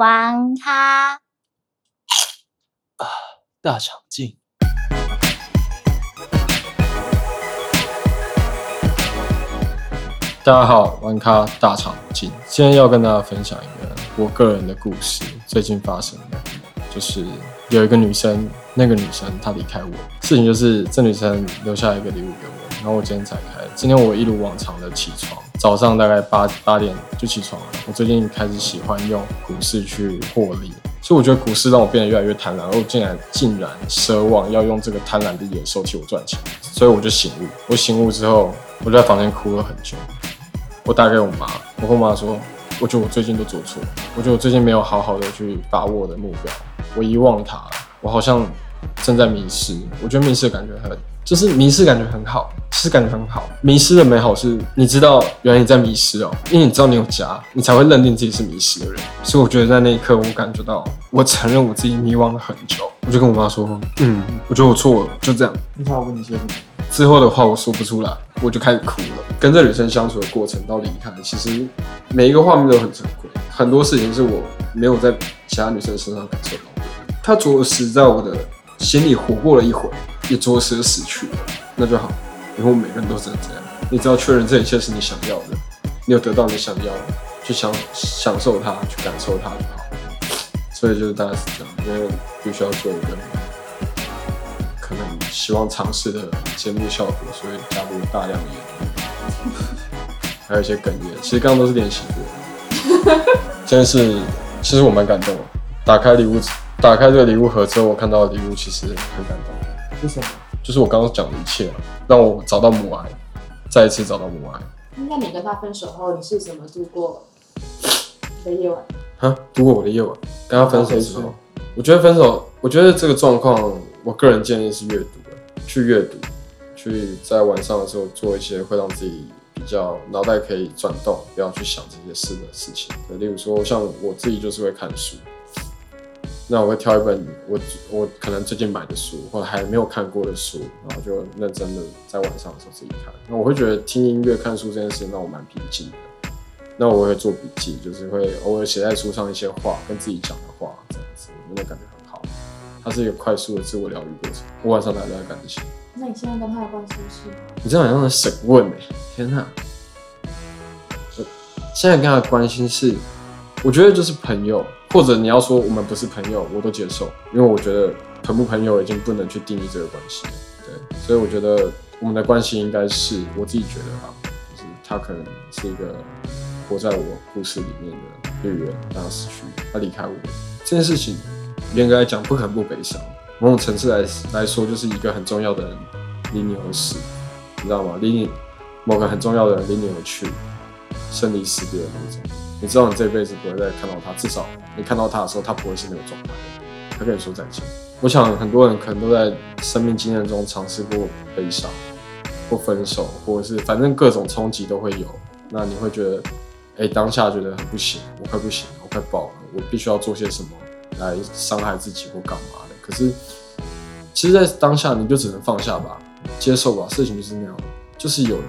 玩咖。啊大长镜。大家好，玩咖大长镜，今天要跟大家分享一个我个人的故事，最近发生的，就是有一个女生，那个女生她离开我，事情就是这女生留下一个礼物给我，然后我今天才开，今天我一如往常的起床，早上大概八八点就起床了，我最近开始喜欢用股市去获利。所以我觉得股市让我变得越来越贪婪，而我竟然竟然奢望要用这个贪婪的野兽替我赚钱，所以我就醒悟。我醒悟之后，我就在房间哭了很久。我打给我妈，我跟我妈说，我觉得我最近都做错，我觉得我最近没有好好的去把握我的目标，我遗忘它，我好像正在迷失。我觉得迷失的感觉很，就是迷失感觉很好，是感觉很好。迷失的美好是，你知道原来你在迷失哦，因为你知道你有家，你才会认定自己是迷失的人。所以我觉得在那一刻，我感觉到，我承认我自己迷惘了很久。我就跟我妈说，嗯，我觉得我错了，就这样。你想我问你些什么？之后的话我说不出来，我就开始哭了。跟这女生相处的过程到离开，其实每一个画面都很珍贵，很多事情是我没有在其他女生身上感受到的。她着实在我的心里活过了一回，也着实的死去了，那就好。以后每个人都只能这样，你只要确认这一切是你想要的，你有得到你想要的，去享享受它，去感受它就好。所以就是大概是这样，因为必须要做一个可能希望尝试的节目效果，所以加入大量的演员，还有一些哽咽。其实刚刚都是练习过的。真的是，其实我蛮感动的。打开礼物，打开这个礼物盒之后，我看到的礼物其实很感动，是什么？就是我刚刚讲的一切，让我找到母爱，再一次找到母爱。那你跟他分手后，你是怎么度过你的夜晚？啊，度过我的夜晚。跟他分手之后，我觉得分手，我觉得这个状况，我个人建议是阅读的，去阅读，去在晚上的时候做一些会让自己比较脑袋可以转动，不要去想这些事的事情。对，例如说像我自己就是会看书，那我会挑一本我我可能最近买的书，或者还没有看过的书，然后就认真的在晚上的时候自己看。那我会觉得听音乐、看书这件事情让我蛮平静的。那我会做笔记，就是会偶尔写在书上一些话，跟自己讲的话，这样子，我觉得感觉很好。它是一个快速的自我疗愈过程。我晚上大概都在干这些。那你现在跟他的关系是？你这样好像在审问哎、天哪！我现在跟他的关系是，我觉得就是朋友，或者你要说我们不是朋友，我都接受，因为我觉得朋不朋友已经不能去定义这个关系。对，所以我觉得我们的关系应该是我自己觉得吧，就是他可能是一个活在我故事里面的绿人，让他死去，他离开我这件事情，严格来讲不可能不悲伤。某种层次来来说，就是一个很重要的人离你而死，你知道吗？离你某个很重要的人离你而去，生离死别的那种。你知道你这辈子不会再看到他，至少你看到他的时候，他不会是那个状态，他跟你说再见。我想很多人可能都在生命经验中尝试过悲伤，或分手，或者是反正各种冲击都会有。那你会觉得，哎、当下觉得很不行，我快不行了，我快爆了，我必须要做些什么来伤害自己或干嘛的。可是，其实，在当下你就只能放下吧，接受吧，事情就是那样，就是有人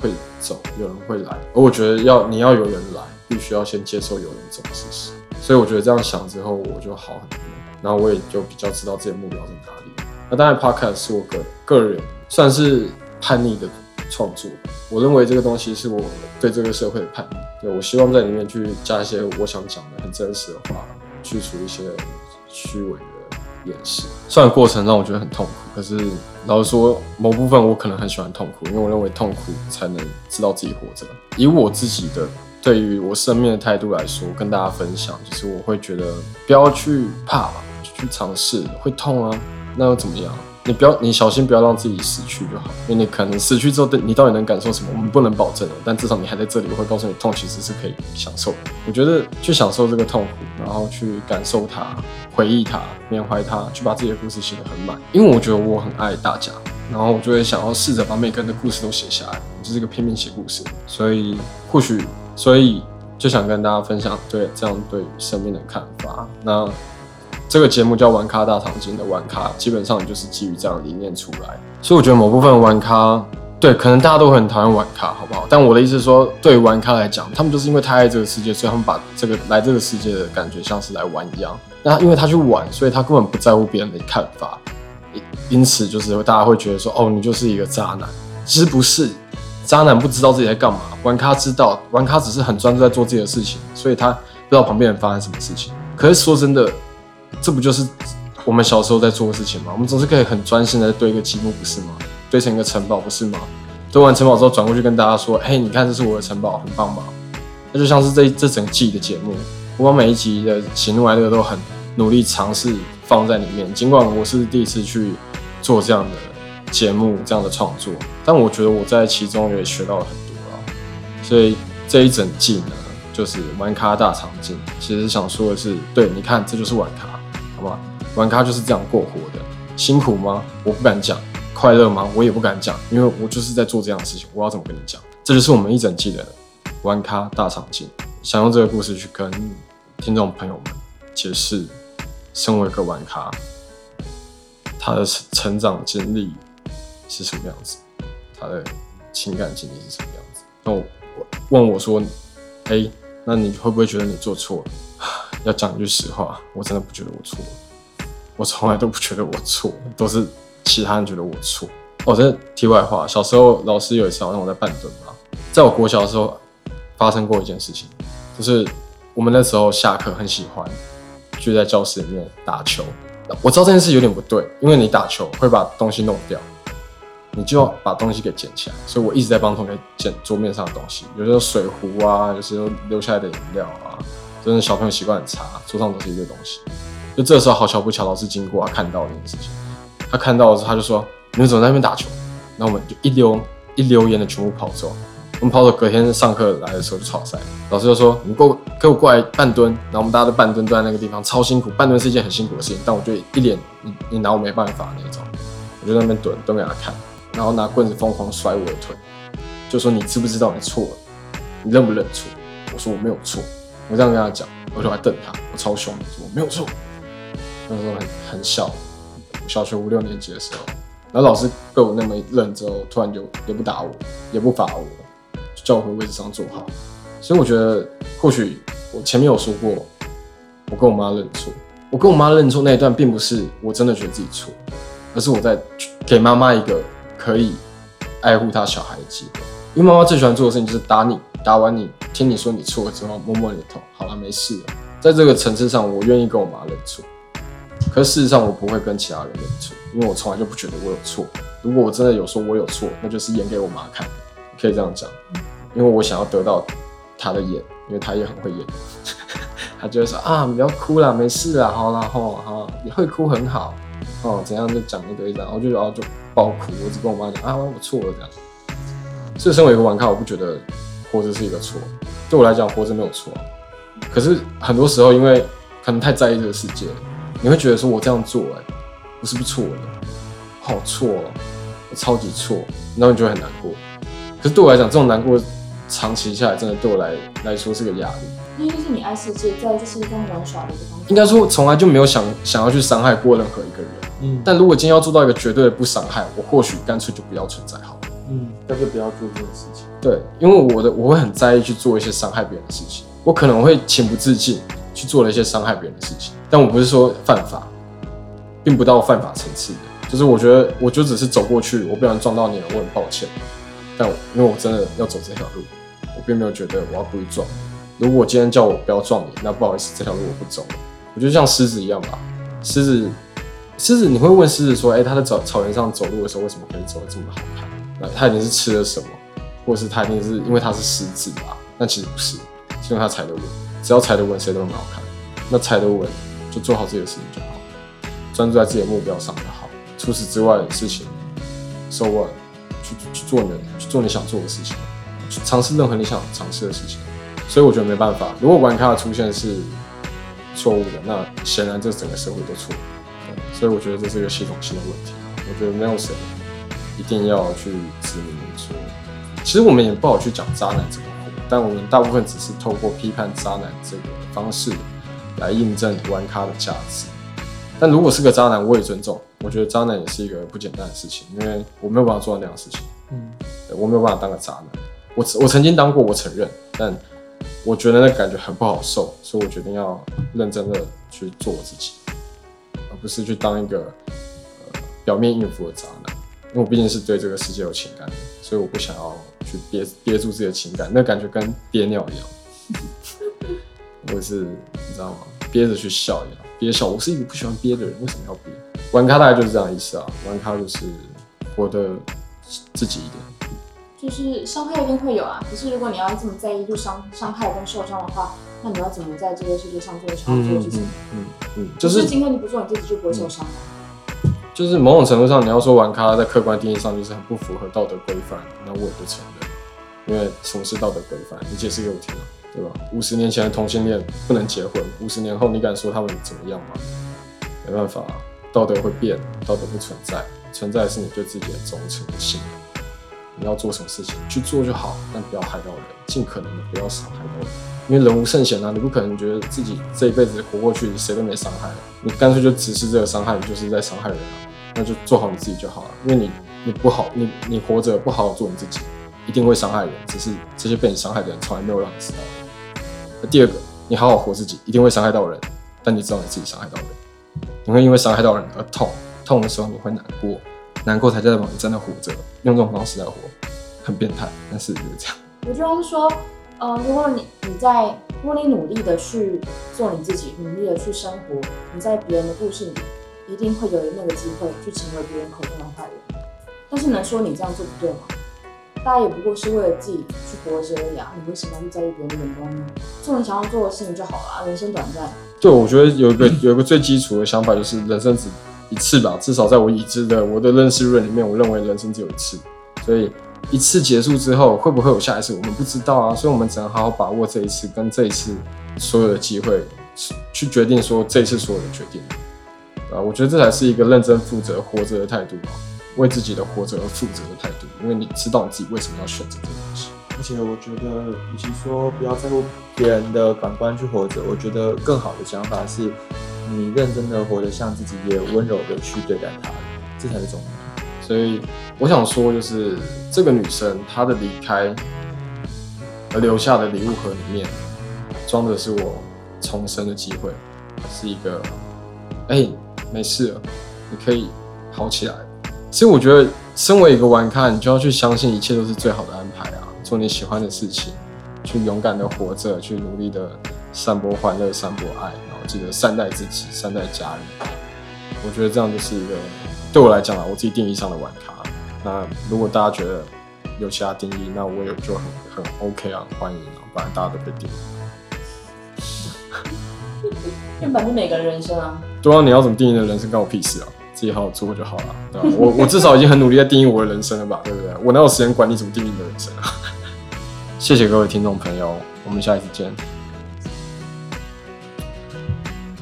会走，有人会来，而我觉得要你要有人来，必须要先接受有人走的事实。所以我觉得这样想之后，我就好很多，然后我也就比较知道自己的目标在哪里。那当然，Podcast 是我个个人算是叛逆的创作，我认为这个东西是我对这个社会的叛逆。对我希望在里面去加一些我想讲的很真实的话，去除一些虚伪的掩饰。虽然过程让我觉得很痛苦，可是老实说，某部分我可能很喜欢痛苦，因为我认为痛苦才能知道自己活着。以我自己的对于我生命的态度来说，跟大家分享，就是我会觉得不要去怕吧，去尝试，会痛啊，那又怎么样？你不要，你小心不要让自己死去就好，因为你可能死去之后，你到底能感受什么，我们不能保证的。但至少你还在这里，我会告诉你，痛其实是可以享受的。我觉得去享受这个痛苦，然后去感受它，回忆它，缅怀它，去把自己的故事写得很满。因为我觉得我很爱大家，然后我就会想要试着把每个人的故事都写下来。我就是一个拼命写故事，所以或许，所以就想跟大家分享对这样对生命的看法。那这个节目叫“玩咖大长今”的玩咖，基本上就是基于这样的理念出来。所以我觉得某部分玩咖对，可能大家都很讨厌玩咖，好不好？但我的意思是说，对于玩咖来讲，他们就是因为太爱这个世界，所以他们把这个来这个世界的感觉像是来玩一样。那因为他去玩，所以他根本不在乎别人的看法，因此就是大家会觉得说，哦，你就是一个渣男。其实不是，渣男不知道自己在干嘛，玩咖知道，玩咖只是很专注在做自己的事情，所以他不知道旁边人发生什么事情。可是说真的，这不就是我们小时候在做的事情吗？我们总是可以很专心的堆一个积木，不是吗？堆成一个城堡，不是吗？堆完城堡之后，转过去跟大家说：“嘿，你看，这是我的城堡，很棒吧？”那就像是这这整季的节目，我把每一集的喜怒哀乐都很努力尝试放在里面。尽管我是第一次去做这样的节目、这样的创作，但我觉得我在其中也学到了很多啊。所以这一整季呢，就是玩咖大场景。其实想说的是，对，你看，这就是玩咖，好吗？玩咖就是这样过活的，辛苦吗？我不敢讲。快乐吗？我也不敢讲，因为我就是在做这样的事情。我要怎么跟你讲？这就是我们一整季的玩咖大场景。想用这个故事去跟听众朋友们解释，身为一个玩咖，他的成长经历是什么样子，他的情感经历是什么样子。那我问我说：“哎，那你会不会觉得你做错了？” 要讲一句实话，我真的不觉得我错了。我从来都不觉得我错，都是。其他人觉得我错。哦，这题外话，小时候老师有一次让我在半蹲嘛，在我国小的时候发生过一件事情，就是我们那时候下课很喜欢聚在教室里面打球。我知道这件事有点不对，因为你打球会把东西弄掉，你就要把东西给捡起来。所以我一直在帮同学捡桌面上的东西，有时候水壶啊，有时候留下来的饮料啊，真的小朋友习惯很差，桌上都是一堆东西。就这时候好巧不巧，老师经过啊，看到这件事情。他看到的时候，他就说：“你们怎么在那边打球？”然后我们就一溜一溜烟的全部跑走。我们跑走，隔天上课来的时候就吵赛。老师就说：“你给我给我过来半蹲。”然后我们大家都半蹲蹲在那个地方，超辛苦。半蹲是一件很辛苦的事情，但我就一脸你你拿我没办法那种。我就在那边蹲蹲给他看，然后拿棍子疯狂甩我的腿，就说：“你知不知道你错了？你认不认错？”我说：“我没有错。”我这样跟他讲，我就还瞪他，我超凶的，说：“我没有错。”那时候很很小。小学五六年级的时候，然后老师被我那么一愣之后，突然就也不打我，也不罚我，叫我回位置上坐好。所以我觉得，或许我前面有说过，我跟我妈认错。我跟我妈认错那一段，并不是我真的觉得自己错，而是我在给妈妈一个可以爱护他小孩的机会。因为妈妈最喜欢做的事情就是打你，打完你，听你说你错了之后，摸摸你的头，好了，没事了。在这个层次上，我愿意跟我妈认错。可事实上，我不会跟其他人认错，因为我从来就不觉得我有错。如果我真的有说我有错，那就是演给我妈看，可以这样讲。因为我想要得到她的眼，因为她也很会演。她就会说啊，不要哭了，没事啦，好然后，好，你会哭很好，哦，怎样就讲一堆，然后就然后就爆哭。我只跟我妈讲啊，我错了这样。所以身为一个玩咖，我不觉得活着是一个错。对我来讲，活着没有错。可是很多时候，因为可能太在意这个世界。你会觉得说，我这样做，哎，我是不是错了？好错哦，我超级错，然后你就会很难过。可是对我来讲，这种难过长期下来，真的对我来来说是个压力。那就是你爱世界，在这世界上玩耍的一个方式。应该说，从来就没有想想要去伤害过任何一个人。嗯。但如果今天要做到一个绝对的不伤害，我或许干脆就不要存在好了。嗯，干脆不要做这种事情。对，因为我的我会很在意去做一些伤害别人的事情，我可能会情不自禁。去做了一些伤害别人的事情，但我不是说犯法，并不到犯法层次的，就是我觉得我就只是走过去，我不然撞到你了，我很抱歉。但因为我真的要走这条路，我并没有觉得我要故意撞。如果今天叫我不要撞你，那不好意思，这条路我不走。我觉得像狮子一样吧，狮子，狮子，你会问狮子说，哎，它在草草原上走路的时候，为什么可以走得这么好看？那它一定是吃了什么，或者是它一定是因为它是狮子吧？那其实不是，是因为它踩得稳。只要踩得稳，谁都很好看。那踩得稳，就做好自己的事情就好，专注在自己的目标上就好。除此之外的事情，so what？去去做你的，去做你想做的事情，去尝试任何你想尝试的事情。所以我觉得没办法。如果玩咖的出现是错误的，那显然这整个社会都错。所以我觉得这是一个系统性的问题。我觉得没有谁一定要去指明说，其实我们也不好去讲渣男这个。但我们大部分只是透过批判渣男这个方式来印证玩咖的价值。但如果是个渣男，我也尊重。我觉得渣男也是一个不简单的事情，因为我没有办法做到那样的事情。嗯，我没有办法当个渣男。我我曾经当过，我承认，但我觉得那感觉很不好受，所以我决定要认真的去做我自己，不是去当一个呃表面应付的渣男。因为我毕竟是对这个世界有情感的，所以我不想要去憋憋住自己的情感，那感觉跟憋尿一样。我是你知道吗？憋着去笑一样，憋笑。我是一个不喜欢憋的人，为什么要憋？玩咖大概就是这样意思啊，玩咖就是活得自己一点。就是伤害一定会有啊，可是如果你要这么在意就伤伤害跟受伤的话，那你要怎么在这个世界上做想要做的事情？嗯嗯，就是可今天你不做你自己就不会受伤吗？就是某种程度上，你要说玩咖在客观定义上就是很不符合道德规范，那我也不承认，因为什么是道德规范？你解释给我听啊，对吧？五十年前的同性恋不能结婚，五十年后你敢说他们怎么样吗？没办法，道德会变，道德不存在，存在的是你对自己的忠诚的信任。你要做什么事情去做就好，但不要害到人，尽可能的不要伤害到人，因为人无圣贤啊，你不可能觉得自己这一辈子活过去谁都没伤害，你干脆就直视这个伤害，你就是在伤害人啊。那就做好你自己就好了，因为你你不好，你你活着不好好做你自己，一定会伤害人。只是这些被你伤害的人从来没有让你知道。那第二个，你好好活自己，一定会伤害到人，但你知道你自己伤害到人，你会因为伤害到人而痛，痛的时候你会难过，难过才代表你真的活着，用这种方式来活，很变态，但是就是这样。我就是说，呃，如果你你在，如果你努力的去做你自己，努力的去生活，你在别人的故事里。一定会有那个机会去成为别人口中的坏人，但是能说你这样做不对吗？大家也不过是为了自己去活着而已啊！你为什么要在意别人的眼光呢？做你想要做的事情就好了，人生短暂。对，我觉得有一个有一个最基础的想法就是人生只一次吧，至少在我已知的我的认识论里面，我认为人生只有一次，所以一次结束之后会不会有下一次，我们不知道啊，所以我们只能好好把握这一次跟这一次所有的机会，去决定说这一次所有的决定。啊，我觉得这才是一个认真负责活着的态度啊，为自己的活着而负责的态度，因为你知道你自己为什么要选择这个东西。而且我觉得，与其说不要在乎别人的感官去活着，我觉得更好的想法是，你认真的活得像自己，也温柔的去对待他，这才是重要。所以我想说，就是这个女生她的离开而留下的礼物盒里面，装的是我重生的机会，是一个，哎。没事了，你可以好起来。其实我觉得，身为一个玩咖，你就要去相信一切都是最好的安排啊！做你喜欢的事情，去勇敢的活着，去努力的散播欢乐、散播爱，然后记得善待自己、善待家人。我觉得这样就是一个对我来讲啊，我自己定义上的玩咖。那如果大家觉得有其他定义，那我也就很很 OK 啊，欢迎啊，不然大家都被定义。因为反正每个人人生啊。对啊，你要怎么定义的人生，关我屁事啊！自己好好做就好了，对吧？我我至少已经很努力在定义我的人生了吧，对不对？我哪有时间管你怎么定义你的人生啊？谢谢各位听众朋友，我们下一次见。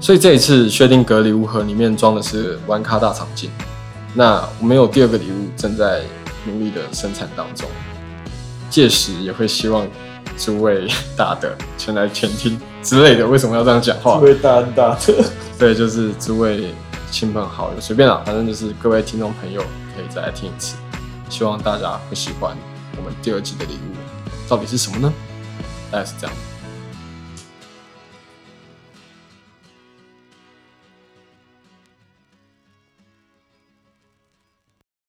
所以这一次薛定格礼物盒里面装的是玩咖大场景，那我们有第二个礼物正在努力的生产当中，届时也会希望。诸位大的前来前听之类的，为什么要这样讲话？诸位大恩大德，对，就是诸位亲朋好友，随便啦，反正就是各位听众朋友可以再来听一次。希望大家会喜欢我们第二季的礼物，到底是什么呢？大概是这样。